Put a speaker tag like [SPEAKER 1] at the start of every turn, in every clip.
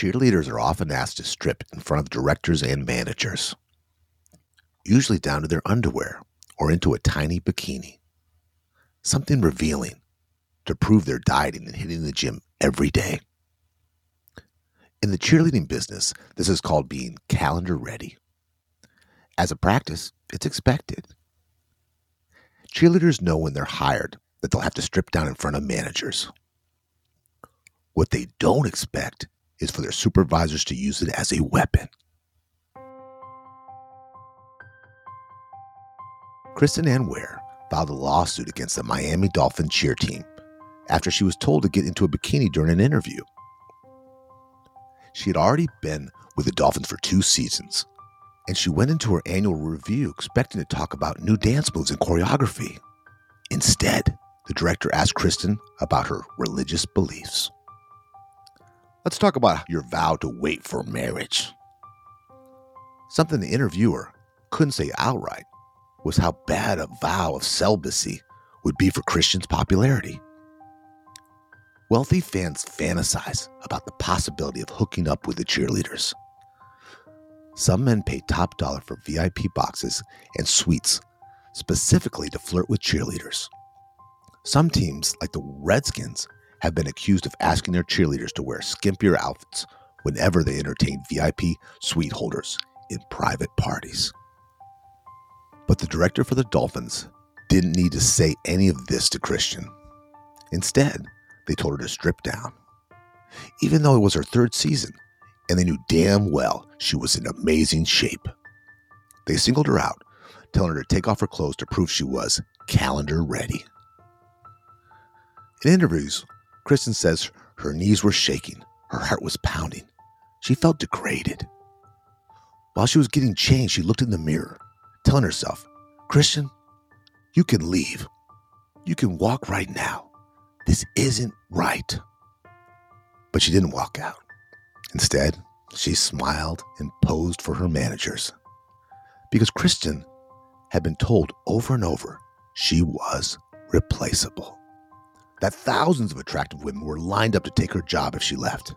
[SPEAKER 1] cheerleaders are often asked to strip in front of directors and managers, usually down to their underwear or into a tiny bikini. Something revealing to prove they're dieting and hitting the gym every day. In the cheerleading business, this is called being calendar ready. As a practice, it's expected. Cheerleaders know when they're hired that they'll have to strip down in front of managers. What they don't expect is for their supervisors to use it as a weapon. Kristan Ann Ware filed a lawsuit against the Miami Dolphin cheer team after she was told to get into a bikini during an interview. She had already been with the Dolphins for two seasons, and she went into her annual review expecting to talk about new dance moves and choreography. Instead, the director asked Kristan about her religious beliefs. Let's talk about your vow to wait for marriage. Something the interviewer couldn't say outright was how bad a vow of celibacy would be for Kristan's popularity. Wealthy fans fantasize about the possibility of hooking up with the cheerleaders. Some men pay top dollar for VIP boxes and suites specifically to flirt with cheerleaders. Some teams, like the Redskins, have been accused of asking their cheerleaders to wear skimpier outfits whenever they entertain VIP suite holders in private parties. But the director for the Dolphins didn't need to say any of this to Kristan. Instead, they told her to strip down. Even though it was her third season, and they knew damn well she was in amazing shape. They singled her out, telling her to take off her clothes to prove she was calendar ready. In interviews, Kristan says her knees were shaking, her heart was pounding. She felt degraded. While she was getting changed, she looked in the mirror, telling herself, Kristan, you can leave. You can walk right now. This isn't right. But she didn't walk out. Instead, she smiled and posed for her managers. Because Kristan had been told over and over she was replaceable that thousands of attractive women were lined up to take her job if she left.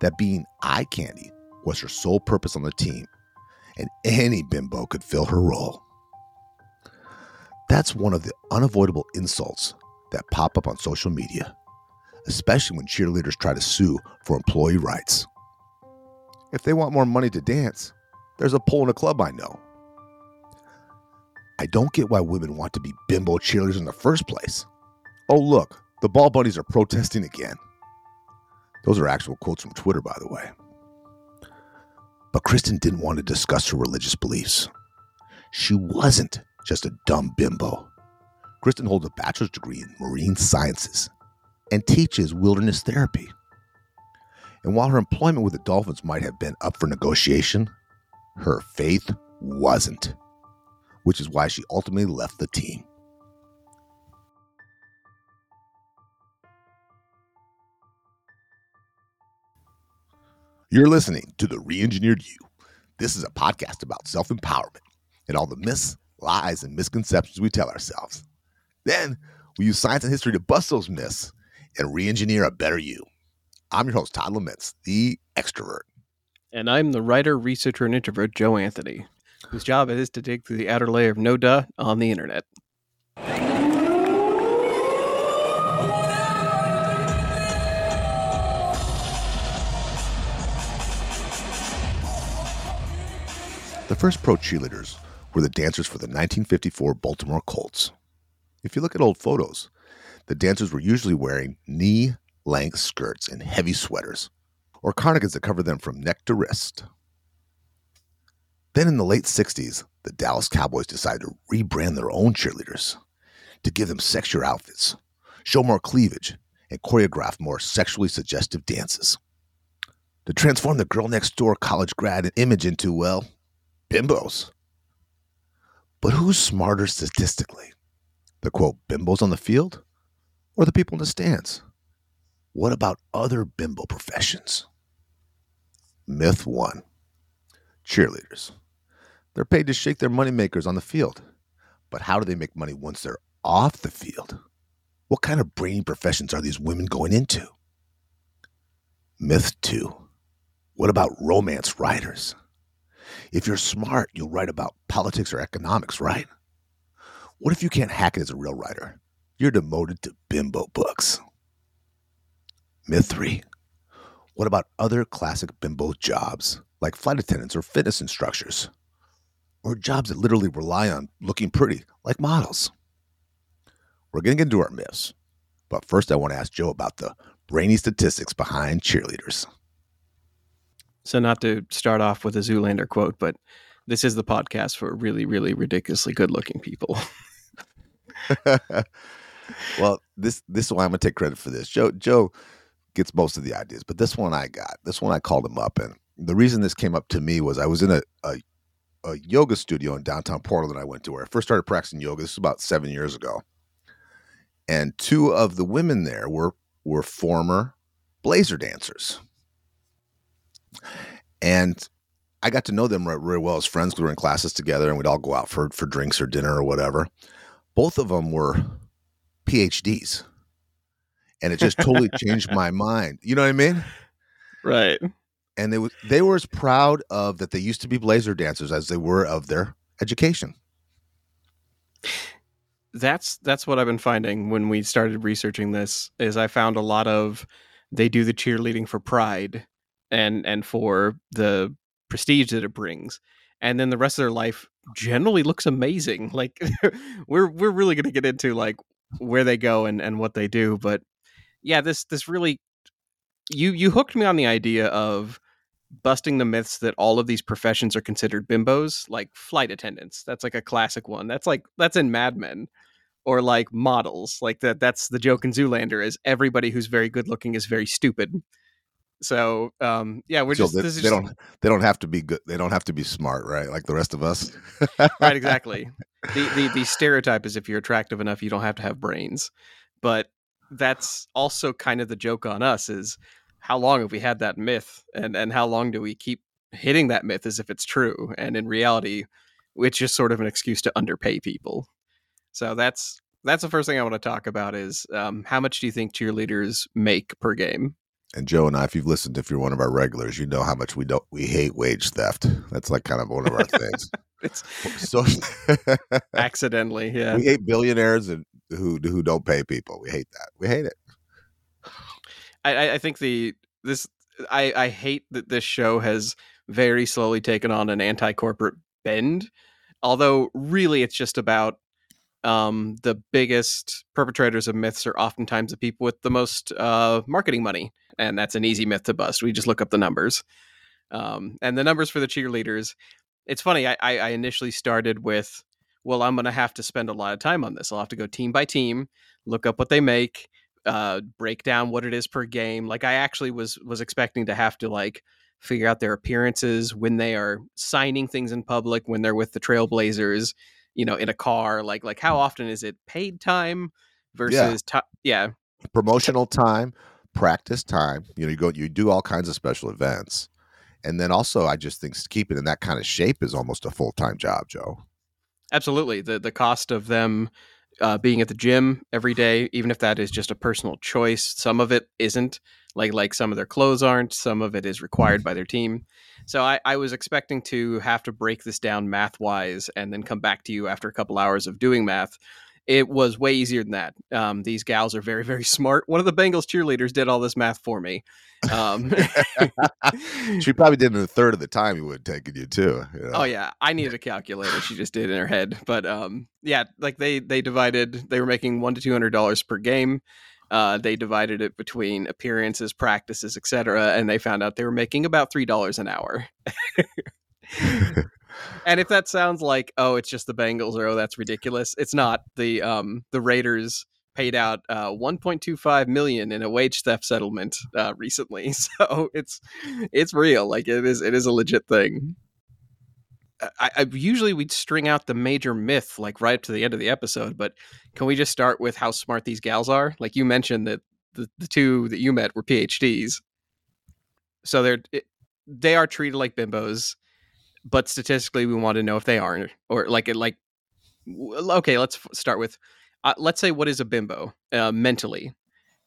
[SPEAKER 1] That being eye candy was her sole purpose on the team, and any bimbo could fill her role. That's one of the unavoidable insults that pop up on social media, especially when cheerleaders try to sue for employee rights. If they want more money to dance, there's a pole in a club I know. I don't get why women want to be bimbo cheerleaders in the first place. Oh, look, the ball bunnies are protesting again. Those are actual quotes from Twitter, by the way. But Kristan didn't want to discuss her religious beliefs. She wasn't just a dumb bimbo. Kristan holds a bachelor's degree in marine sciences and teaches wilderness therapy. And while her employment with the Dolphins might have been up for negotiation, her faith wasn't, which is why she ultimately left the team. You're listening to The Reengineered You. This is a podcast about self empowerment and all the myths, lies, and misconceptions we tell ourselves. Then we use science and history to bust those myths and re engineer a better you. I'm your host, Todd Laments, the extrovert.
[SPEAKER 2] And I'm the writer, researcher, and introvert, Joe Anthony, whose job it is to dig through the outer layer of no duh on the internet.
[SPEAKER 1] The first pro cheerleaders were the dancers for the 1954 Baltimore Colts. If you look at old photos, the dancers were usually wearing knee length skirts and heavy sweaters, or cardigans that covered them from neck to wrist. Then in the late 60s, the Dallas Cowboys decided to rebrand their own cheerleaders to give them sexier outfits, show more cleavage, and choreograph more sexually suggestive dances. To transform the girl next door college grad image into, well, bimbos. But who's smarter statistically? The quote, bimbos on the field or the people in the stands? What about other bimbo professions? Myth one cheerleaders. They're paid to shake their moneymakers on the field. But how do they make money once they're off the field? What kind of brainy professions are these women going into? Myth two What about romance writers? If you're smart, you'll write about politics or economics, right? What if you can't hack it as a real writer? You're demoted to bimbo books. Myth three. What about other classic bimbo jobs, like flight attendants or fitness instructors? Or jobs that literally rely on looking pretty, like models? We're going to get into our myths. But first, I want to ask Joe about the brainy statistics behind cheerleaders.
[SPEAKER 2] So, not to start off with a Zoolander quote, but this is the podcast for really, really ridiculously good looking people.
[SPEAKER 1] well, this this one I'm gonna take credit for this. Joe Joe gets most of the ideas, but this one I got. This one I called him up, and the reason this came up to me was I was in a, a, a yoga studio in downtown Portland. I went to where I first started practicing yoga. This was about seven years ago, and two of the women there were were former blazer dancers, and I got to know them really well as friends. We were in classes together, and we'd all go out for for drinks or dinner or whatever. Both of them were PhDs, and it just totally changed my mind. You know what I mean?
[SPEAKER 2] Right.
[SPEAKER 1] And they they were as proud of that they used to be blazer dancers as they were of their education
[SPEAKER 2] that's that's what I've been finding when we started researching this is I found a lot of they do the cheerleading for pride and and for the prestige that it brings and then the rest of their life generally looks amazing like we're we're really going to get into like where they go and and what they do but yeah this this really you you hooked me on the idea of busting the myths that all of these professions are considered bimbos like flight attendants that's like a classic one that's like that's in mad men or like models like that that's the joke in zoolander is everybody who's very good looking is very stupid so um yeah we're so just
[SPEAKER 1] they,
[SPEAKER 2] they
[SPEAKER 1] just,
[SPEAKER 2] don't
[SPEAKER 1] they don't have to be good they don't have to be smart right like the rest of us.
[SPEAKER 2] Right exactly. The, the the stereotype is if you're attractive enough you don't have to have brains. But that's also kind of the joke on us is how long have we had that myth and and how long do we keep hitting that myth as if it's true? And in reality it's just sort of an excuse to underpay people. So that's that's the first thing I want to talk about is um, how much do you think cheerleaders make per game?
[SPEAKER 1] And Joe and I, if you've listened, if you're one of our regulars, you know how much we don't we hate wage theft. That's like kind of one of our things.
[SPEAKER 2] it's so accidentally, yeah.
[SPEAKER 1] We hate billionaires and who who don't pay people. We hate that. We hate it.
[SPEAKER 2] I, I think the this I I hate that this show has very slowly taken on an anti corporate bend. Although really, it's just about um, the biggest perpetrators of myths are oftentimes the people with the most uh, marketing money, and that's an easy myth to bust. We just look up the numbers, um, and the numbers for the cheerleaders. It's funny. I, I initially started with, well, I'm going to have to spend a lot of time on this. I'll have to go team by team, look up what they make, uh, break down what it is per game. Like I actually was was expecting to have to like figure out their appearances when they are signing things in public, when they're with the Trailblazers you know in a car like like how often is it paid time versus yeah, t- yeah.
[SPEAKER 1] promotional time practice time you know you go you do all kinds of special events. And then also i just think keeping in that kind of shape is almost a full-time job joe.
[SPEAKER 2] Absolutely the the cost of them uh, being at the gym every day even if that is just a personal choice some of it isn't like like some of their clothes aren't some of it is required by their team. So I, I was expecting to have to break this down math wise and then come back to you after a couple hours of doing math it was way easier than that. Um, these gals are very, very smart. One of the Bengals cheerleaders did all this math for me. Um,
[SPEAKER 1] she probably did it a third of the time you would have taken you too.
[SPEAKER 2] You know? Oh yeah, I needed a calculator. She just did in her head. But um, yeah, like they they divided. They were making one to two hundred dollars per game. Uh, they divided it between appearances, practices, etc., and they found out they were making about three dollars an hour. and if that sounds like oh, it's just the Bengals or oh, that's ridiculous, it's not. The um the Raiders paid out uh, 1.25 million in a wage theft settlement uh, recently, so it's it's real. Like it is it is a legit thing. I, I, usually we'd string out the major myth like right up to the end of the episode, but can we just start with how smart these gals are? Like you mentioned that the, the two that you met were PhDs, so they're it, they are treated like bimbos, but statistically we want to know if they aren't or like it like okay let's start with uh, let's say what is a bimbo uh, mentally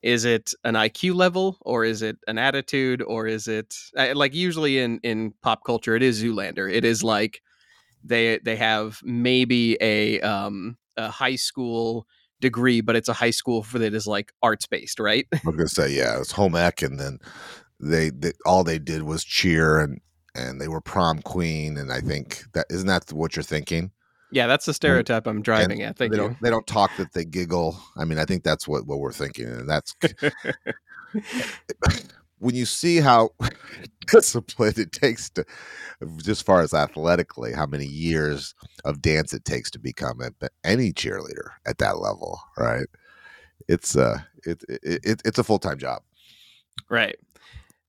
[SPEAKER 2] is it an IQ level or is it an attitude or is it like usually in in pop culture it is Zoolander. It is like they they have maybe a um a high school degree, but it's a high school for that is like arts based, right?
[SPEAKER 1] I was gonna say yeah, it's home ec, and then they, they all they did was cheer and and they were prom queen, and I think that isn't that what you're thinking.
[SPEAKER 2] Yeah, that's the stereotype I'm driving at. Thank
[SPEAKER 1] they
[SPEAKER 2] you.
[SPEAKER 1] don't they don't talk that they giggle. I mean, I think that's what what we're thinking, and that's when you see how disciplined it takes to, just far as athletically, how many years of dance it takes to become a, any cheerleader at that level, right? It's uh, it, it, it it's a full time job.
[SPEAKER 2] Right.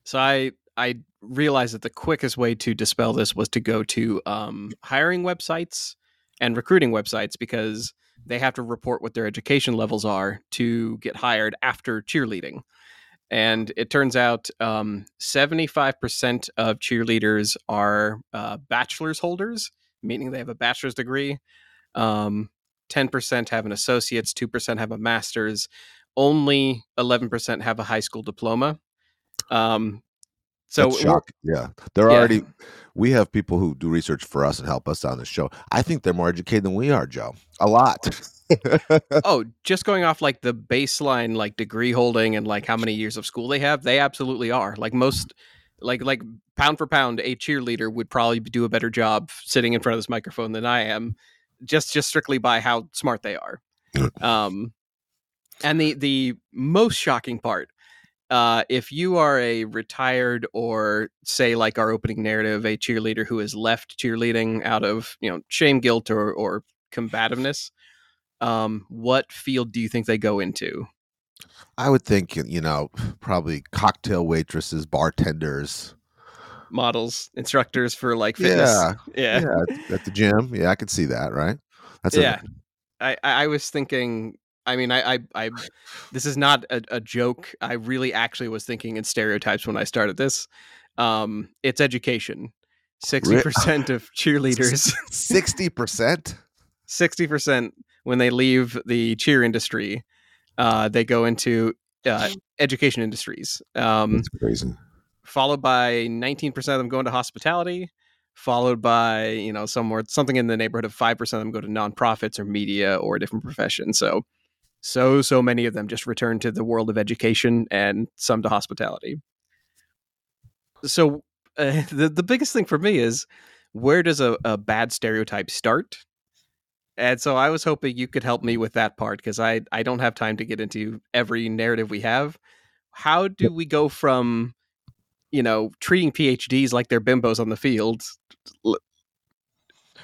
[SPEAKER 2] So I I realized that the quickest way to dispel this was to go to um, hiring websites and recruiting websites because they have to report what their education levels are to get hired after cheerleading. And it turns out um, 75% of cheerleaders are uh, bachelor's holders, meaning they have a bachelor's degree. Um, 10% have an associate's, 2% have a master's. Only 11% have a high school diploma. Um, so.
[SPEAKER 1] Yeah, they're
[SPEAKER 2] Yeah.
[SPEAKER 1] already. We have people who do research for us and help us on the show. I think they're more educated than we are, Joe. A lot.
[SPEAKER 2] oh, just going off like the baseline, like degree holding and like how many years of school they have, they absolutely are. Like most, like like pound for pound, a cheerleader would probably do a better job sitting in front of this microphone than I am, just just strictly by how smart they are. Um, and the the most shocking part, uh, if you are a retired or say like our opening narrative, a cheerleader who has left cheerleading out of you know shame, guilt, or or combativeness, um, what field do you think they go into?
[SPEAKER 1] I would think you know probably cocktail waitresses, bartenders.
[SPEAKER 2] Models, instructors for like fitness.
[SPEAKER 1] Yeah,
[SPEAKER 2] Yeah,
[SPEAKER 1] yeah, at- the gym. Yeah, I could see that. Right. That's a-
[SPEAKER 2] yeah. I, I I was thinking. I mean, I, I, I this is not a, a joke. I really actually was thinking in stereotypes when I started this. Um, it's education. Sixty percent of cheerleaders,
[SPEAKER 1] sixty percent.
[SPEAKER 2] sixty percent when they leave the cheer industry, uh, they go into uh, education industries. Um,
[SPEAKER 1] That's crazy.
[SPEAKER 2] followed by 19% of them go into hospitality followed by you know somewhere something in the neighborhood of 5% of them go to nonprofits or media or a different profession so so so many of them just return to the world of education and some to hospitality. So uh, the, the biggest thing for me is where does a, a bad stereotype start? And so i was hoping you could help me with that part because I, I don't have time to get into every narrative we have. How do we go from you know treating phds like they're bimbos on the field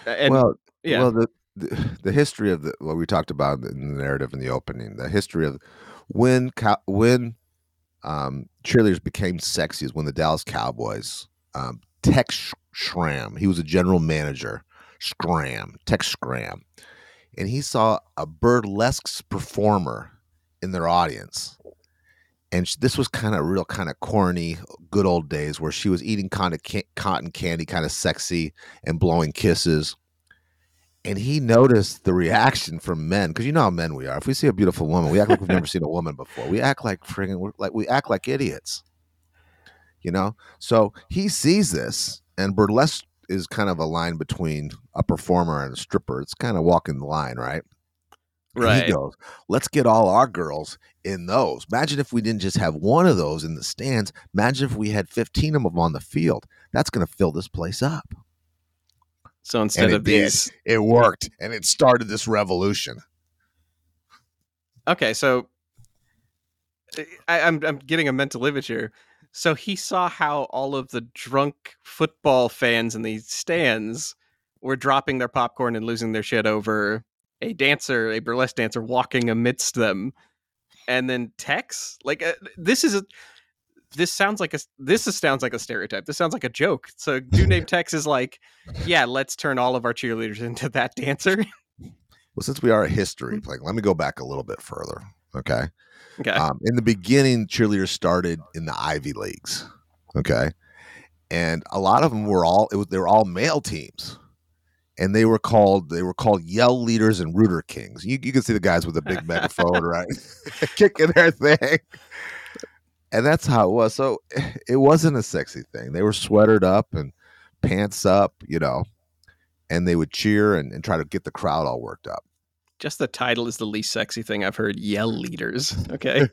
[SPEAKER 2] and
[SPEAKER 1] well,
[SPEAKER 2] yeah.
[SPEAKER 1] well, the, the history of the what we talked about in the narrative in the opening, the history of when when um, cheerleaders became sexy is when the Dallas Cowboys, um, Tex Schramm, he was a general manager, Schramm, Tex Schramm, and he saw a burlesque performer in their audience. And sh- this was kind of real, kind of corny, good old days where she was eating kind of ca- cotton candy, kind of sexy, and blowing kisses. And he noticed the reaction from men because you know how men we are. If we see a beautiful woman, we act like we've never seen a woman before. We act like friggin' we're like we act like idiots. You know. So he sees this, and burlesque is kind of a line between a performer and a stripper. It's kind of walking the line, right? And
[SPEAKER 2] right
[SPEAKER 1] He goes, let's get all our girls in those. Imagine if we didn't just have one of those in the stands. Imagine if we had 15 of them on the field. That's going to fill this place up.
[SPEAKER 2] So instead of
[SPEAKER 1] did.
[SPEAKER 2] these
[SPEAKER 1] It worked and it started this revolution.
[SPEAKER 2] okay so I, I'm, I'm getting a mental image here so he saw how all of the drunk football fans in the stands were dropping their popcorn and losing their shit over a dancer, a burlesque dancer, walking amidst them, and then Tex. Like uh, this is a. This sounds like a. This is, sounds like a stereotype. This sounds like a joke. So, dude named Tex is like, yeah, let's turn all of our cheerleaders into that dancer.
[SPEAKER 1] Well, since we are a history playing, let me go back a little bit further. Okay.
[SPEAKER 2] okay.
[SPEAKER 1] Um, in the beginning, cheerleaders started in the Ivy Leagues. Okay. And a lot of them were all, it was, they were all male teams. and they were called they were called yell leaders and rooter kings. You, you can see the guys with a big megaphone, right, kicking their thing, and that's how it was. So it wasn't a sexy thing. They were sweatered up and pants up, you know, and they would cheer and, and try to get the crowd all worked up.
[SPEAKER 2] Just the title is the least sexy thing I've heard. Yell leaders, okay.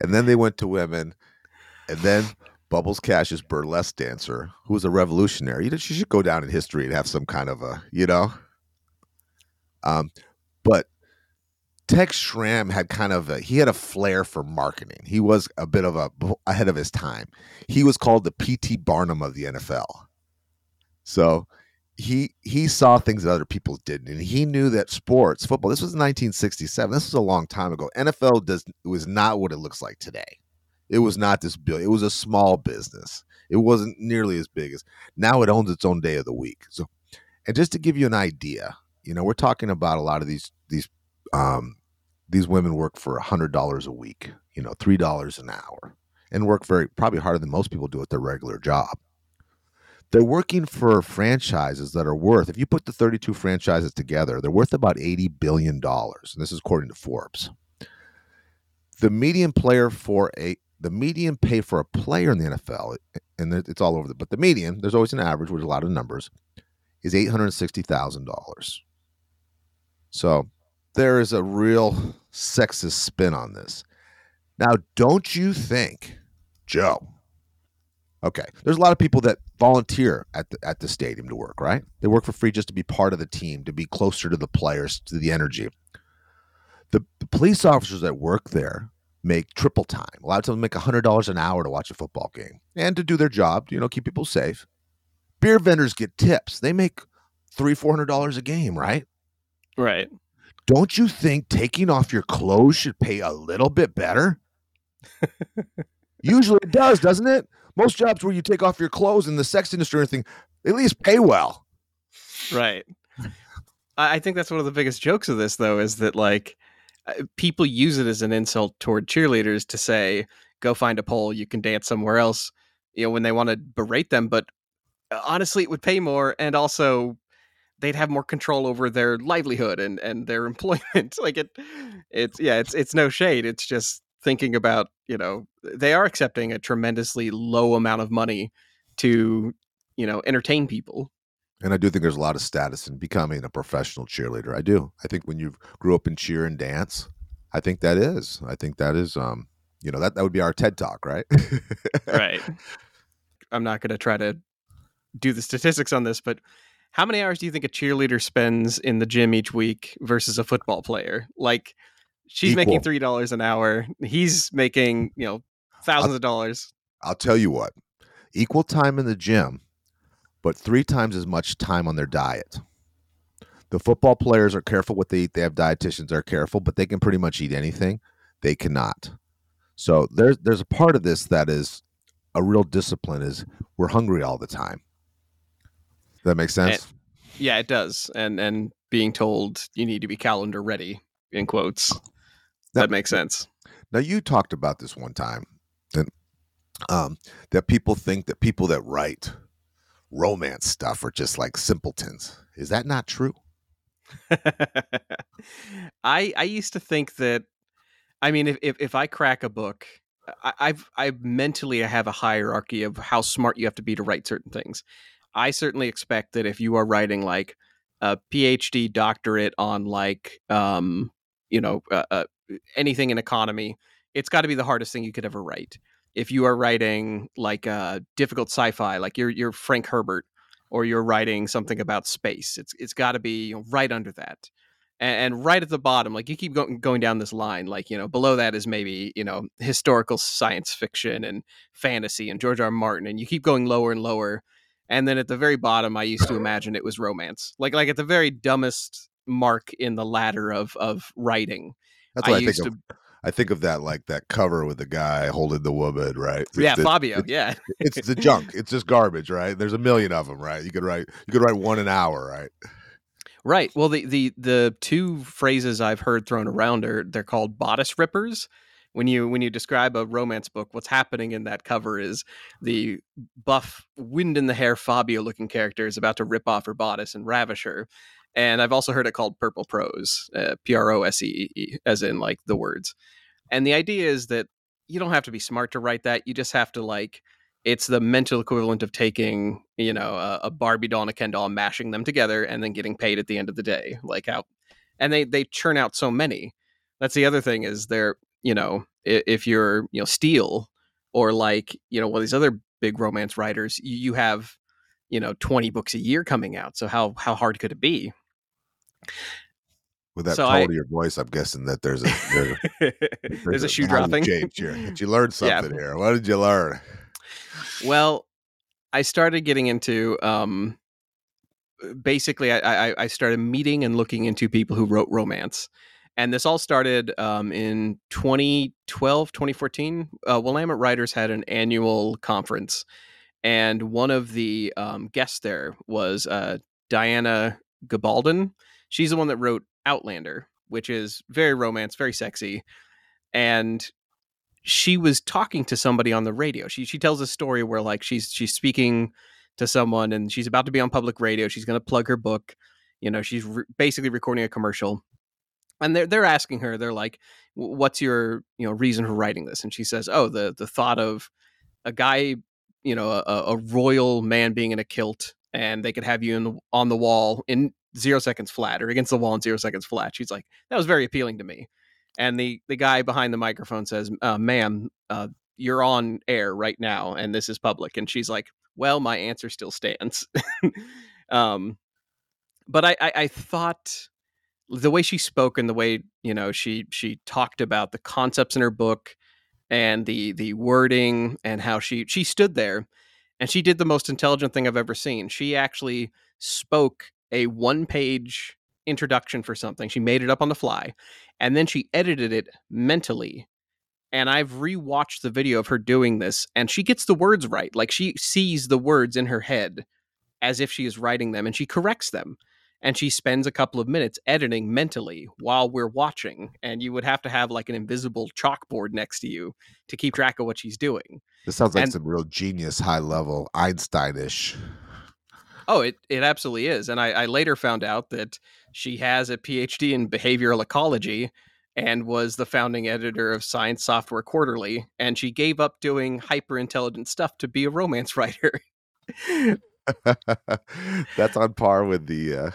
[SPEAKER 1] and then they went to women, and then Bubbles Cash's burlesque dancer, who was a revolutionary. You know, she should go down in history and have some kind of a, you know. Um, Tex Schramm had kind of a, he had a flair for marketing. He was a bit of a ahead of his time. He was called the P.T. Barnum of the NFL. So he he saw things that other people didn't, and he knew that sports, football. This was 1967. This was a long time ago. NFL does was not what it looks like today. It was not this big. It was a small business. It wasn't nearly as big as now. It owns its own day of the week. So, and just to give you an idea, you know, we're talking about a lot of these these um, these women work for a hundred dollars a week. You know, three dollars an hour, and work very probably harder than most people do at their regular job. They're working for franchises that are worth, if you put the 32 franchises together, they're worth about $80 billion. And this is according to Forbes. The median player for a the median pay for a player in the NFL, and it's all over the, but the median, there's always an average, which is a lot of numbers, is $860,000. So there is a real sexist spin on this. Now, don't you think, Joe? Okay, there's a lot of people that volunteer at the at the stadium to work, right? They work for free just to be part of the team, to be closer to the players, to the energy. The, the police officers that work there make triple time. A lot of times make $100 an hour to watch a football game and to do their job, you know, keep people safe. Beer vendors get tips. They make three, four hundred dollars a game, right?
[SPEAKER 2] Right.
[SPEAKER 1] Don't you think taking off your clothes should pay a little bit better? Usually it does, doesn't it? Most jobs where you take off your clothes in the sex industry or anything, at least pay well.
[SPEAKER 2] Right. I think that's one of the biggest jokes of this, though, is that like uh, people use it as an insult toward cheerleaders to say, "Go find a pole, you can dance somewhere else." You know, when they want to berate them, but uh, honestly, it would pay more, and also they'd have more control over their livelihood and and their employment. like it, it's yeah, it's it's no shade. It's just thinking about you know they are accepting a tremendously low amount of money to you know entertain people
[SPEAKER 1] and I do think there's a lot of status in becoming a professional cheerleader. I do. I think when you grew up in cheer and dance, I think that is. I think that is um, you know, that that would be our TED talk, right?
[SPEAKER 2] right. I'm not going to try to do the statistics on this, but how many hours do you think a cheerleader spends in the gym each week versus a football player? Like she's Equal. making $3 an hour, he's making, you know, 1000s of dollars.
[SPEAKER 1] I'll tell you what. Equal time in the gym but three times as much time on their diet. The football players are careful what they eat. They have dietitians that are careful, but they can pretty much eat anything. They cannot. So there's there's a part of this that is a real discipline is we're hungry all the time. That makes sense?
[SPEAKER 2] And, yeah, it does. And and being told you need to be calendar ready in quotes. Now, that makes sense.
[SPEAKER 1] Now you talked about this one time and um, that people think that people that write romance stuff are just like simpletons. Is that not true?
[SPEAKER 2] I I used to think that I mean if if, if I crack a book I, I've I mentally I have a hierarchy of how smart you have to be to write certain things. I certainly expect that if you are writing like a PhD doctorate on like um you know uh, uh, anything in economy, it's got to be the hardest thing you could ever write if you are writing like a uh, difficult sci-fi, like you're you're Frank Herbert, or you're writing something about space, it's it's got to be right under that, and, and, right at the bottom, like you keep going going down this line, like you know below that is maybe you know historical science fiction and fantasy and George R. R. Martin, and you keep going lower and lower, and then at the very bottom, I used to imagine it was romance, like like at the very dumbest mark in the ladder of of writing.
[SPEAKER 1] That's what I, I think of. To, I think of that like that cover with the guy holding the woman, right? It's
[SPEAKER 2] yeah,
[SPEAKER 1] the,
[SPEAKER 2] Fabio. It's, yeah,
[SPEAKER 1] it's the junk. It's just garbage, right? There's a million of them, right? You could write you could write one an hour, right?
[SPEAKER 2] Right. Well, the the the two phrases I've heard thrown around are they're called bodice rippers, when you when you describe a romance book, what's happening in that cover is the buff, wind in the hair Fabio looking character is about to rip off her bodice and ravish her. And I've also heard it called purple prose, uh, P R O S E E, as in like the words. And the idea is that you don't have to be smart to write that. You just have to like it's the mental equivalent of taking you know a, a, barbie doll and a ken doll and mashing them together and then getting paid at the end of the day like how and they they churn out so many that's the other thing is they're you know if you're you know steel or like you know one of these other big romance writers you, you have you know 20 books a year coming out so how how hard could it be
[SPEAKER 1] with that so tone I, of your voice, I'm guessing that there's a there's a,
[SPEAKER 2] there's there's a, a shoe dropping
[SPEAKER 1] change here. Did you learn something yeah. here? What did you learn?
[SPEAKER 2] Well, I started getting into um, basically I, I, I started meeting and looking into people who wrote romance. And this all started um, in 2012, 2014. Uh, Willamette Writers had an annual conference, and one of the um, guests there was uh, Diana Gabaldon. She's the one that wrote Outlander, which is very romance, very sexy. And she was talking to somebody on the radio. She she tells a story where like she's she's speaking to someone and she's about to be on public radio. She's going to plug her book. You know, she's re- basically recording a commercial. And they're they're asking her, they're like, "What's your you know reason for writing this?" And she says, "Oh, the the thought of a guy, you know, a, a royal man being in a kilt, and they could have you in the, on the wall in zero seconds flat or against the wall in zero seconds flat." She's like, "That was very appealing to me." and the the guy behind the microphone says, uh, "Ma'am, uh, you're on air right now, and this is public." And she's like, "Well, my answer still stands." um, but I, I, I thought the way she spoke and the way you know she she talked about the concepts in her book and the the wording and how she she stood there and she did the most intelligent thing I've ever seen. She actually spoke a one page introduction for something. She made it up on the fly and then she edited it mentally. And I've rewatched the video of her doing this and she gets the words right. Like she sees the words in her head as if she is writing them and she corrects them. And she spends a couple of minutes editing mentally while we're watching. And you would have to have like an invisible chalkboard next to you to keep track of what she's doing.
[SPEAKER 1] This sounds like and, some real genius, high level, Einsteinish.
[SPEAKER 2] Oh, it, it absolutely is. And I, I later found out that she has a PhD in behavioral ecology and was the founding editor of Science Software Quarterly. And she gave up doing hyper intelligent stuff to be a romance writer.
[SPEAKER 1] That's on par with the uh,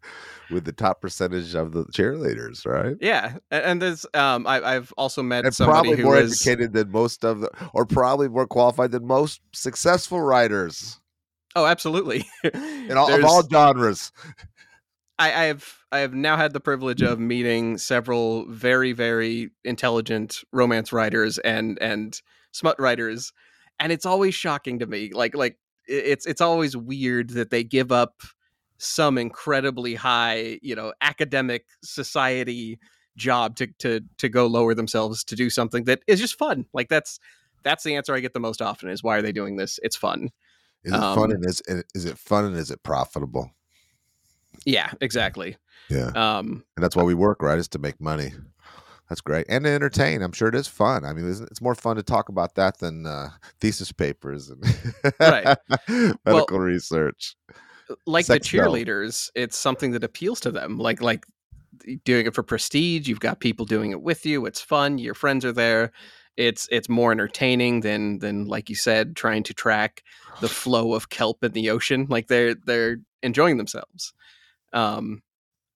[SPEAKER 1] with the top percentage of the cheerleaders, right?
[SPEAKER 2] Yeah, and there's um, I, have also met
[SPEAKER 1] and
[SPEAKER 2] somebody
[SPEAKER 1] probably more
[SPEAKER 2] is...
[SPEAKER 1] educated than most of the, or probably more qualified than most successful writers.
[SPEAKER 2] Oh, absolutely.
[SPEAKER 1] In all, of all genres.
[SPEAKER 2] I, I have I have now had the privilege of meeting several very very intelligent romance writers and and smut writers, and it's always shocking to me. Like like it's it's always weird that they give up some incredibly high you know academic society job to to to go lower themselves to do something that is just fun. Like that's that's the answer I get the most often is why are they doing this? It's fun.
[SPEAKER 1] Is it um, fun and is is it fun and is it profitable?
[SPEAKER 2] Yeah, exactly.
[SPEAKER 1] Yeah. Um, and that's why we work, right? Is to make money. That's great and to entertain. I'm sure it is fun. I mean, it's more fun to talk about that than uh, thesis papers and right. medical well, research.
[SPEAKER 2] Like Sex the cheerleaders, it's something that appeals to them. Like like doing it for prestige. You've got people doing it with you. It's fun. Your friends are there it's it's more entertaining than than like you said trying to track the flow of kelp in the ocean like they're they're enjoying themselves um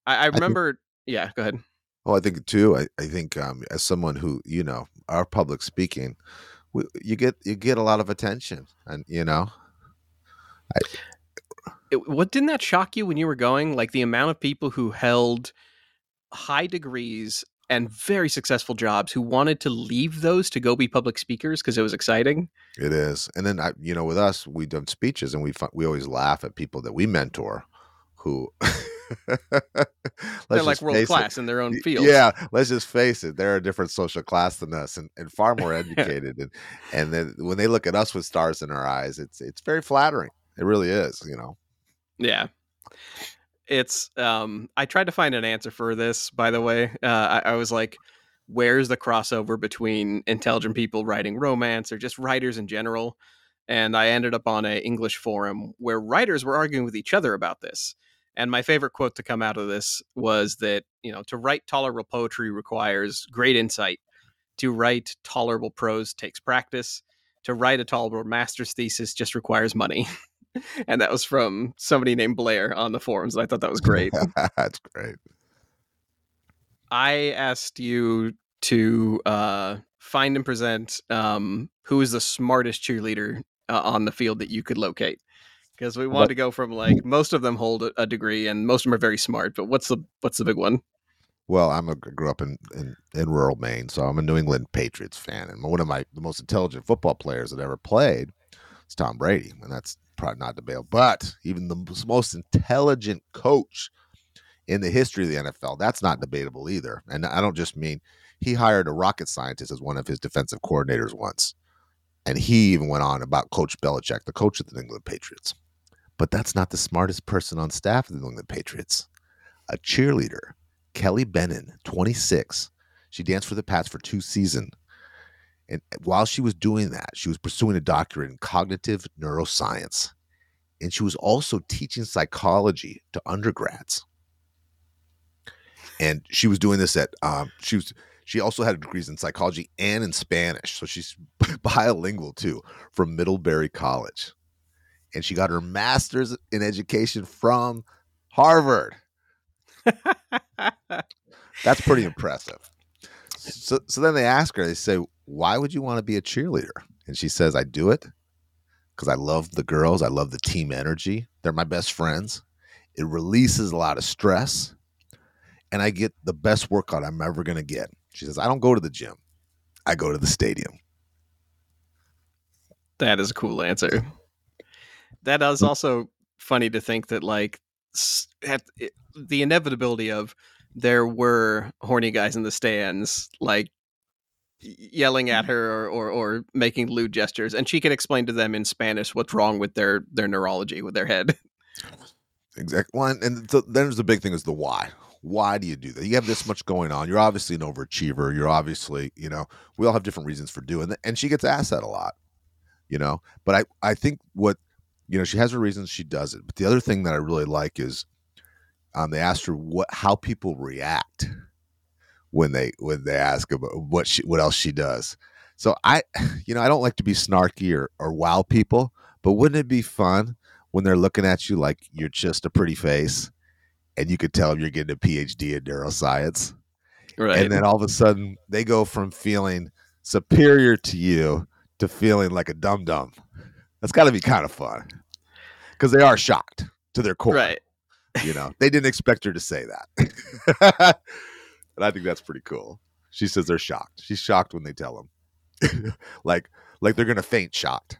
[SPEAKER 2] i, I remember I think, yeah go ahead
[SPEAKER 1] well i think too i, I think um as someone who you know our public speaking we, you get you get a lot of attention and you know
[SPEAKER 2] I, it, what didn't that shock you when you were going like the amount of people who held high degrees and very successful jobs who wanted to leave those to go be public speakers because it was exciting.
[SPEAKER 1] It is, and then I, you know, with us, we done speeches, and we we always laugh at people that we mentor, who
[SPEAKER 2] they're like world class it. in their own field.
[SPEAKER 1] Yeah, let's just face it; they're a different social class than us, and, and far more educated. and and then when they look at us with stars in our eyes, it's it's very flattering. It really is, you know.
[SPEAKER 2] Yeah it's um i tried to find an answer for this by the way uh I, I, was like where's the crossover between intelligent people writing romance or just writers in general? And I ended up on an English forum where writers were arguing with each other about this. And my favorite quote to come out of this was that, you know, to write tolerable poetry requires great insight. To write tolerable prose takes practice. To write a tolerable master's thesis just requires money. and that was from somebody named Blair on the forums. And I thought that was great.
[SPEAKER 1] That's great.
[SPEAKER 2] I asked you to uh, find and present um, who is the smartest cheerleader uh, on the field that you could locate because we wanted to go from like most of them hold a, a, degree and most of them are very smart but what's the what's the big one
[SPEAKER 1] well i'm a grew up in, in, in rural maine so i'm a new england patriots fan and one of my the most intelligent football players that ever played is tom brady and that's probably not debatable but even the most intelligent coach in the history of the nfl that's not debatable either and i don't just mean he hired a rocket scientist as one of his defensive coordinators once and he even went on about Coach Belichick, the coach of the New England Patriots. But that's not the smartest person on staff of the Patriots. A cheerleader, Kelly Bennion, 26. She danced for the Pats for two seasons. And while she was doing that, she was pursuing a doctorate in cognitive neuroscience. And she was also teaching psychology to undergrads. And she was doing this at, um, she was she also had degrees in psychology and in Spanish. So she's bilingual too from Middlebury College. And she got her master's in education from Harvard. That's pretty impressive. So, so then they ask her, they say, Why would you want to be a cheerleader? And she says, I do it because I love the girls. I love the team energy. They're my best friends. It releases a lot of stress. And I get the best workout I'm ever going to get. She says, I don't go to the gym, I go to the stadium.
[SPEAKER 2] That is a cool answer. That is also funny to think that, like, eh, the inevitability of there were horny guys in the stands, like, yelling at mm-hmm. her or, or, or making lewd gestures and she can explain to them in spanish what's wrong with their their neurology with their head
[SPEAKER 1] exactly one and so then there's the big thing is the why why do you do that? You have this much going on. You're obviously an overachiever. You're obviously, you know, we all have different reasons for doing that. And she gets asked that a lot, you know. But I, I think what, you know, she has her reasons she does it. But the other thing that I really like is um, they asked her what how people react when they when they ask about what she what else she does. So I, you know, I don't like to be snarky or, or wow people, but wouldn't it be fun when they're looking at you like you're just a pretty face? and you could tell them you're getting a PhD in neuroscience. Right. And then all of a sudden they go from feeling superior to you to feeling like a dum dum. That's got to be kind of fun because they are shocked to their core.
[SPEAKER 2] Right.
[SPEAKER 1] You know, they didn't expect her to say that. and I think that's pretty cool. She says they're shocked. She's shocked when they tell them. like like they're going to faint shocked.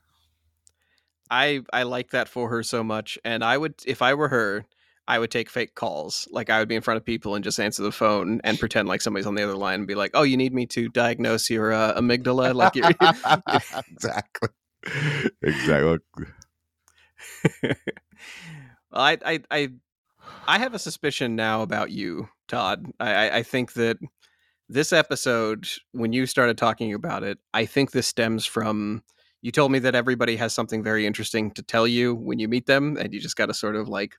[SPEAKER 2] I I like that for her so much and I would if I were her I would take fake calls. Like I would be in front of people and just answer the phone and pretend like somebody's on the other line and be like, "Oh, you need me to diagnose your uh, amygdala?" Like you're
[SPEAKER 1] exactly, well,
[SPEAKER 2] I, I, I, I have a suspicion now about you, Todd. I, I think that this episode, when you started talking about it, I think this stems from you told me that everybody has something very interesting to tell you when you meet them, and you just got to sort of like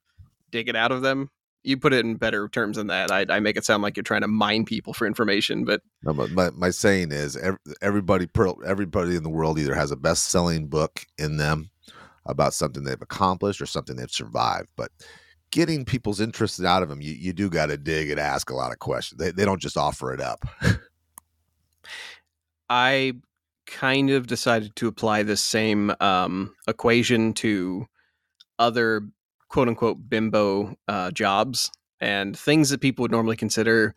[SPEAKER 2] dig it out of them. You put it in better terms than that. I, I make it sound like you're trying to mine people for information, but
[SPEAKER 1] no, but my, my saying is everybody everybody in the world either has a best selling book in them about something they've accomplished or something they've survived, but getting people's interest out of them, you, you do got to dig and ask a lot of questions. They, they don't just offer it up.
[SPEAKER 2] I kind of decided to apply this same um, equation to other quote unquote bimbo uh, jobs and things that people would normally consider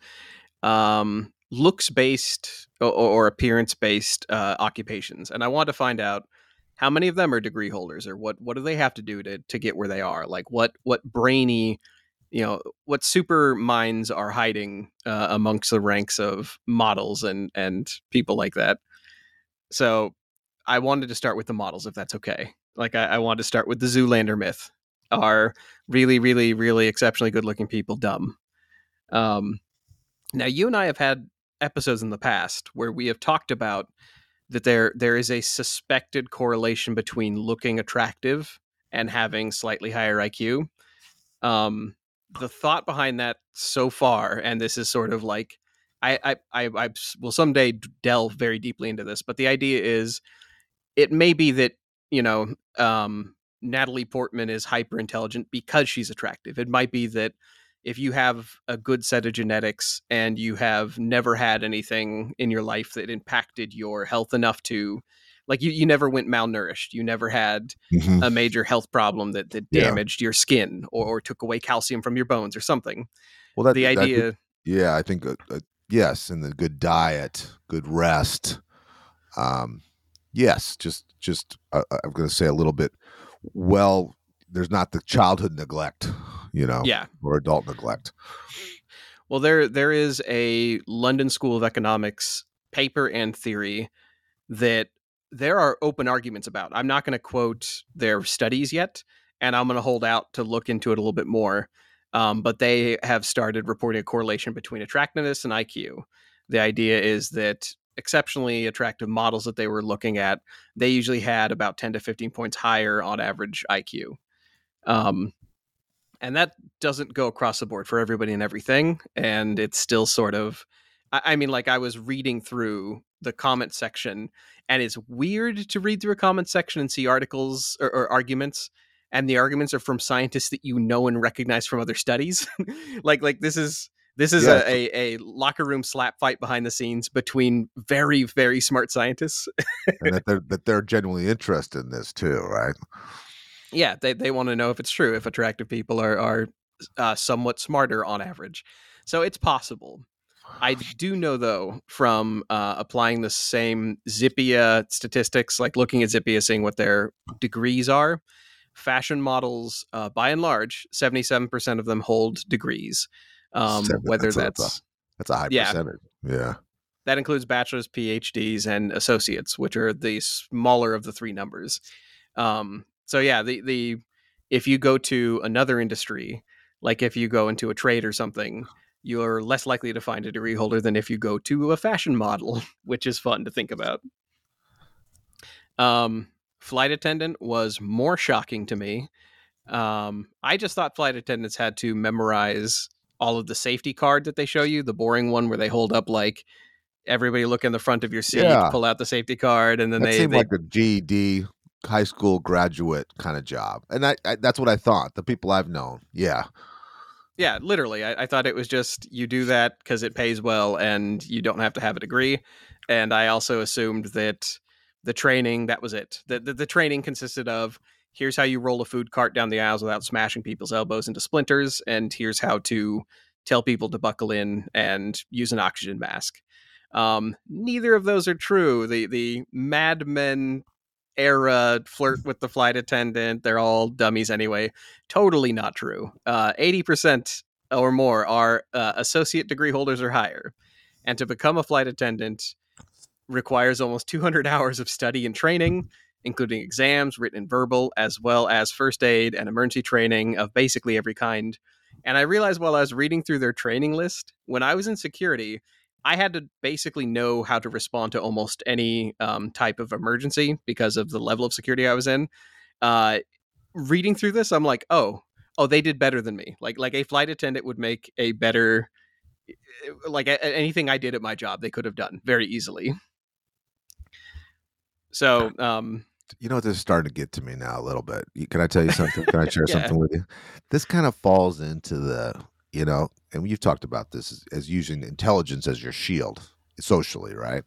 [SPEAKER 2] um, looks based or, or appearance based uh, occupations. And I want to find out how many of them are degree holders or what what do they have to do to to get where they are? Like what what brainy you know what super minds are hiding uh, amongst the ranks of models and and people like that. So I wanted to start with the models, if that's okay. Like I, I wanted to start with the Zoolander myth are really, really, really exceptionally good looking people dumb. Um, now, you and I have had episodes in the past where we have talked about that there there is a suspected correlation between looking attractive and having slightly higher IQ. Um, the thought behind that so far, and this is sort of like I I I, I will someday delve very deeply into this, but the idea is it may be that you know um, Natalie Portman is hyper intelligent because she's attractive. It might be that if you have a good set of genetics and you have never had anything in your life that impacted your health enough to like you, you never went malnourished you never had mm-hmm. a major health problem that, that damaged yeah. your skin or, or, took away calcium from your bones or something well that, the idea
[SPEAKER 1] that, yeah i think uh, uh, yes and the good diet good rest um yes just just uh, i'm going to say a little bit well there's not the childhood neglect you know,
[SPEAKER 2] yeah,
[SPEAKER 1] or adult neglect.
[SPEAKER 2] Well, there there is a London School of Economics paper and theory that there are open arguments about. I'm not going to quote their studies yet, and I'm going to hold out to look into it a little bit more. Um, but they have started reporting a correlation between attractiveness and IQ. The idea is that exceptionally attractive models that they were looking at, they usually had about 10 to 15 points higher on average IQ. Um, and that doesn't go across the board for everybody and everything and it's still sort of I, mean like i was reading through the comment section and it's weird to read through a comment section and see articles or, or arguments and the arguments are from scientists that you know and recognize from other studies like like this is this is yeah. a, a, a, locker room slap fight behind the scenes between very very smart scientists
[SPEAKER 1] and that they're that they're genuinely interested in this too right
[SPEAKER 2] yeah, they, they want to know if it's true, if attractive people are, are uh, somewhat smarter on average. So it's possible. I do know, though, from uh, applying the same Zippia statistics, like looking at Zippia, seeing what their degrees are, fashion models, uh, by and large, 77% of them hold degrees. Um, whether that's,
[SPEAKER 1] that's, a, that's a high yeah, percentage. Yeah.
[SPEAKER 2] That includes bachelor's, PhDs, and associates, which are the smaller of the three numbers. Um, so yeah, the the if you go to another industry, like if you go into a trade or something, you're less likely to find a degree holder than if you go to a fashion model, which is fun to think about. Um, flight attendant was more shocking to me. Um, I just thought flight attendants had to memorize all of the safety card that they show you, the boring one where they hold up like everybody look in the front of your seat, yeah. pull out the safety card, and then
[SPEAKER 1] that
[SPEAKER 2] they
[SPEAKER 1] seemed
[SPEAKER 2] they,
[SPEAKER 1] like a GED high school graduate kind of job, and I, I, that's what I thought. The people I've known, yeah,
[SPEAKER 2] yeah, literally. I, I thought it was just you do that because it pays well, and you don't have to have a degree. And I also assumed that the training that was it. The, the, the training consisted of here's how you roll a food cart down the aisles without smashing people's elbows into splinters, and here's how to tell people to buckle in and use an oxygen mask. Um, neither of those are true. The the Mad Men era flirt with the flight attendant. They're all dummies anyway. Totally not true. Uh, 80% or more are uh, associate degree holders or higher. And to become a flight attendant requires almost 200 hours of study and training, including exams, written and verbal, as well as first aid and emergency training of basically every kind. And I realized while I was reading through their training list, when I was in security, I had to basically know how to respond to almost any um, type of emergency because of the level of security I was in. Uh, reading through this, I'm like, oh, oh, they did better than me. Like, like a flight attendant would make a better, eh, like a, anything I did at my job, they could have done very easily. So, um,
[SPEAKER 1] you know, this is starting to get to me now a little bit. Can I tell you something? Can I share yeah. something with you? This kind of falls into the you know, and you've talked about this as, as using intelligence as your shield socially, right?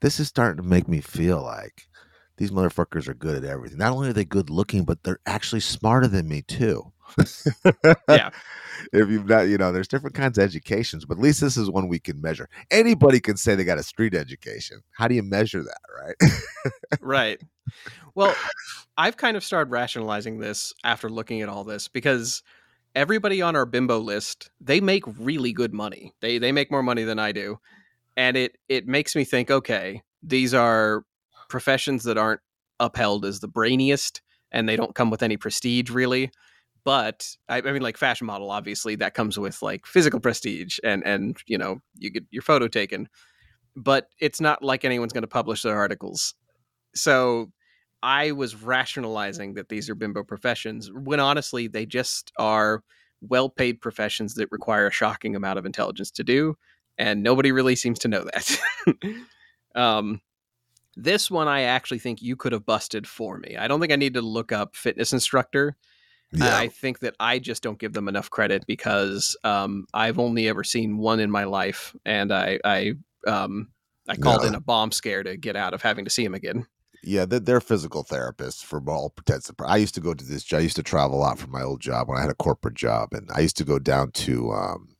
[SPEAKER 1] This is starting to make me feel like these motherfuckers are good at everything. Not only are they good looking, but they're actually smarter than me too.
[SPEAKER 2] yeah.
[SPEAKER 1] If you've not, you know, there's different kinds of educations, but at least this is one we can measure. Anybody can say they got a street education. How do you measure that, right?
[SPEAKER 2] right. Well, I've kind of started rationalizing this after looking at all this because everybody on our bimbo list they make really good money they they make more money than i do and it it makes me think okay these are professions that aren't upheld as the brainiest and they don't come with any prestige really but I, I mean, like fashion model, obviously that comes with like physical prestige and and you know you get your photo taken, but it's not like anyone's going to publish their articles. So I was rationalizing that these are bimbo professions when honestly they just are well paid professions that require a shocking amount of intelligence to do, and nobody really seems to know that. um, this one I actually think you could have busted for me. I don't think I need to look up fitness instructor.
[SPEAKER 1] Yeah.
[SPEAKER 2] I think that I just don't give them enough credit because um, I've only ever seen one in my life, and I I um, I called
[SPEAKER 1] No.
[SPEAKER 2] in a bomb scare to get out of having to see him again.
[SPEAKER 1] Yeah, they're, they're physical therapists for all intents I used to go to this. I used to travel a lot for my old job when I had a corporate job, and I used to go down to um,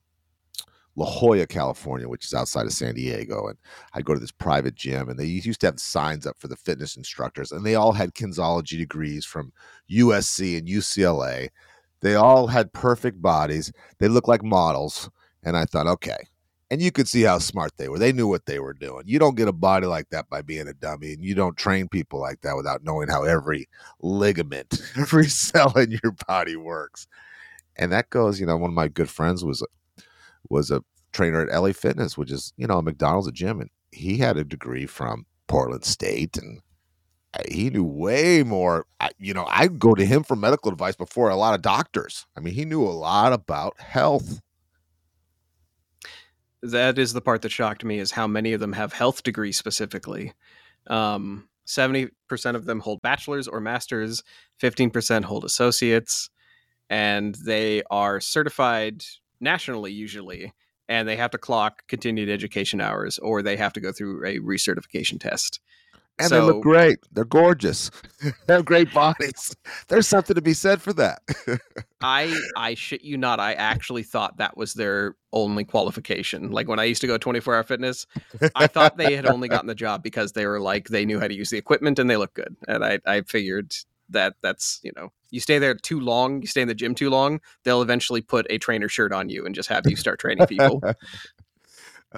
[SPEAKER 1] La Jolla, California, which is outside of San Diego, and I'd go to this private gym, and they used to have signs up for the fitness instructors, and they all had kinesiology degrees from USC and UCLA. They all had perfect bodies. They looked like models, and I thought, okay. And you could see how smart they were. They knew what they were doing. You don't get a body like that by being a dummy, and you don't train people like that without knowing how every ligament, every cell in your body works. And that goes, you know, one of my good friends was was a trainer at LA Fitness, which is, you know, a McDonald's a gym, and he had a degree from Portland State, and he knew way more. You know, I'd go to him for medical advice before a lot of doctors. I mean, he knew a lot about health.
[SPEAKER 2] that is the part that shocked me is how many of them have health degrees specifically um, 70% of them hold bachelor's or master's 15% hold associates and they are certified nationally usually and they have to clock continued education hours or they have to go through a recertification test
[SPEAKER 1] And they look great. They're gorgeous. they have great bodies. There's something to be said for that.
[SPEAKER 2] I I shit you not. I actually thought that was their only qualification. Like when I used to go 24 hour fitness, I thought they had only gotten the job because they were like they knew how to use the equipment and they look good. And I I figured that that's you know you stay there too long, you stay in the gym too long, they'll eventually put a trainer shirt on you and just have you start training people.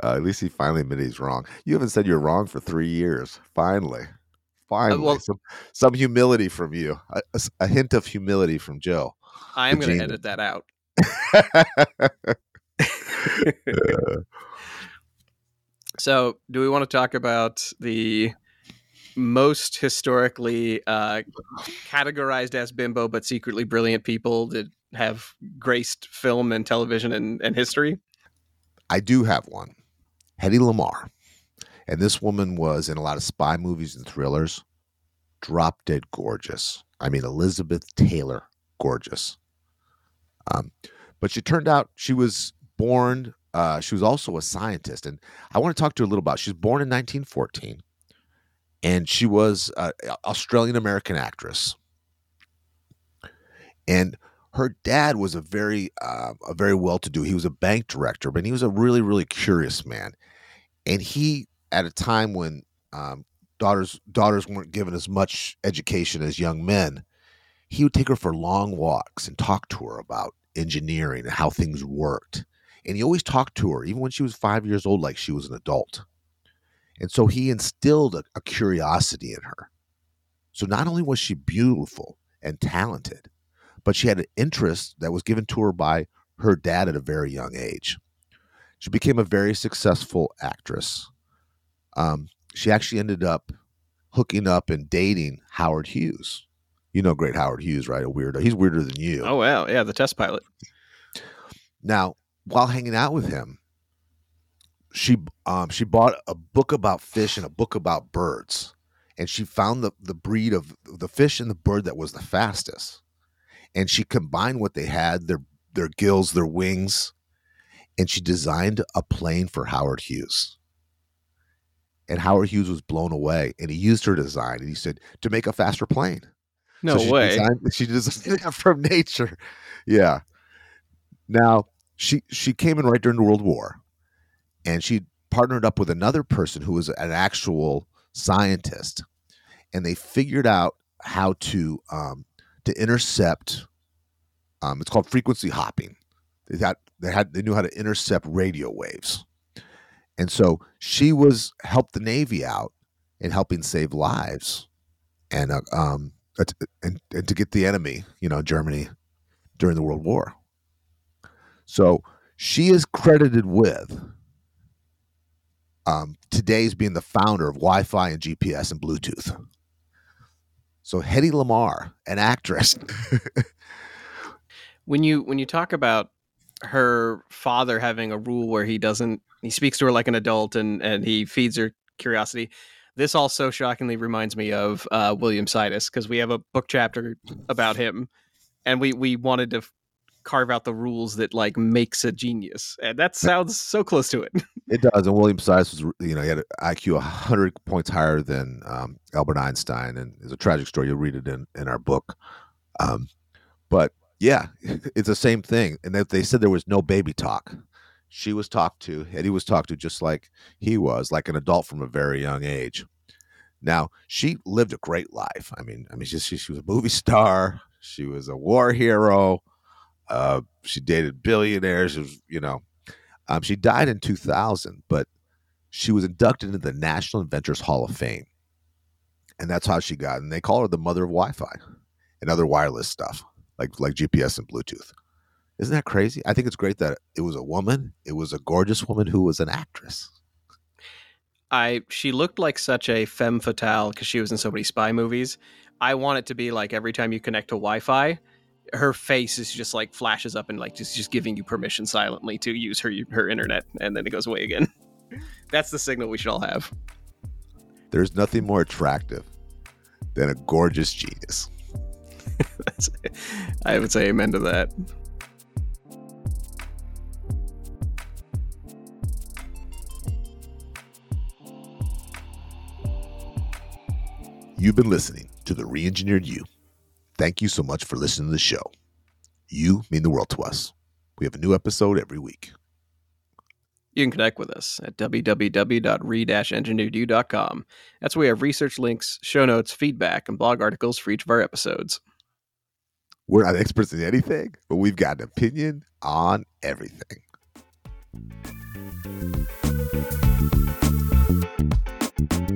[SPEAKER 1] Uh, at least he finally admitted he's wrong. You haven't said you're wrong for three years. Finally, finally,
[SPEAKER 2] well-
[SPEAKER 1] some some humility from you. A hint of humility from Joe.
[SPEAKER 2] I am going to edit that out.
[SPEAKER 1] Uh,
[SPEAKER 2] So, do we want to talk about the most historically uh, categorized as bimbo but secretly brilliant people that have graced film and television and, and history?
[SPEAKER 1] I do have one, Hedy Lamarr, and this woman was in a lot of spy movies and thrillers. Drop dead gorgeous. I mean, Elizabeth Taylor, gorgeous. Um, but she turned out she was born. Uh, she was also a scientist, and I want to talk to her a little about. She was born in 1914, and she was an Australian American actress. And her dad was a very uh, a very well to do. He was a bank director, but he was a really really curious man. And he at a time when um, daughters daughters weren't given as much education as young men, he would take her for long walks and talk to her about engineering and how things worked. And he always talked to her, even when she was five years old, like she was an adult. And so he instilled a, a curiosity in her. So not only was she beautiful and talented, but she had an interest that was given to her by her dad at a very young age. She became a very successful actress. Um, she actually ended up hooking up and dating Howard Hughes. You know, great Howard Hughes, right? A weirdo. He's weirder than you.
[SPEAKER 2] Oh wow, yeah, the test pilot.
[SPEAKER 1] Now, while hanging out with him, she um, she bought a book about fish and a book about birds, and she found the the breed of the fish and the bird that was the fastest, and she combined what they had their their gills, their wings, and she designed a plane for Howard Hughes. And Howard Hughes was blown away, and he used her design, and he said to make a faster plane.
[SPEAKER 2] No
[SPEAKER 1] So she
[SPEAKER 2] way.
[SPEAKER 1] Designed, she designed it from nature. Yeah. Now she she came in right during the World War, and she partnered up with another person who was an actual scientist, and they figured out how to um, to intercept. Um, it's called frequency hopping. They had they had they knew how to intercept radio waves, and so she was helped the Navy out in helping save lives, and uh, um, and, and to get the enemy, you know, Germany, during the World War. So she is credited with um, today's being the founder of Wi Fi and GPS and Bluetooth. So Hedy Lamarr, an actress.
[SPEAKER 2] when you when you talk about her father having a rule where he doesn't he speaks to her like an adult and and he feeds her curiosity this also shockingly reminds me of uh, william sidis because we have a book chapter about him and we we wanted to carve out the rules that like makes a genius and that sounds so close to it
[SPEAKER 1] it does and william sidis was you know he had an iq 100 points higher than um, albert einstein and it's a tragic story you'll read it in in our book um, but yeah, it's the same thing. And they said there was no baby talk. She was talked to, Hedy was talked to just like he was, like an adult from a very young age. Now, she lived a great life. I mean, I mean, she, she, she was a movie star. She was a war hero. Uh, she dated billionaires. You know, um, she died in 2000, but she was inducted into the National Inventors Hall of Fame. And that's how she got. And they call her the mother of Wi Fi and other wireless stuff like like GPS and Bluetooth. Isn't that crazy? I think it's great that it was a woman. It was a gorgeous woman who was an actress.
[SPEAKER 2] I she looked like such a femme fatale because she was in so many spy movies. I want it to be like every time you connect to Wi-Fi, her face is just like flashes up and like just just giving you permission silently to use her her internet, and then it goes away again. That's the signal we should all have.
[SPEAKER 1] There's nothing more attractive than a gorgeous genius.
[SPEAKER 2] I would say amen to that.
[SPEAKER 1] You've been listening to the Reengineered You. Thank you so much for listening to the show. You mean the world to us. We have a new episode every week.
[SPEAKER 2] You can connect with us at www.re-engineeredu.com. That's where we have research links, show notes, feedback, and blog articles for each of our episodes.
[SPEAKER 1] We're not experts in anything, but we've got an opinion on everything. Thank you.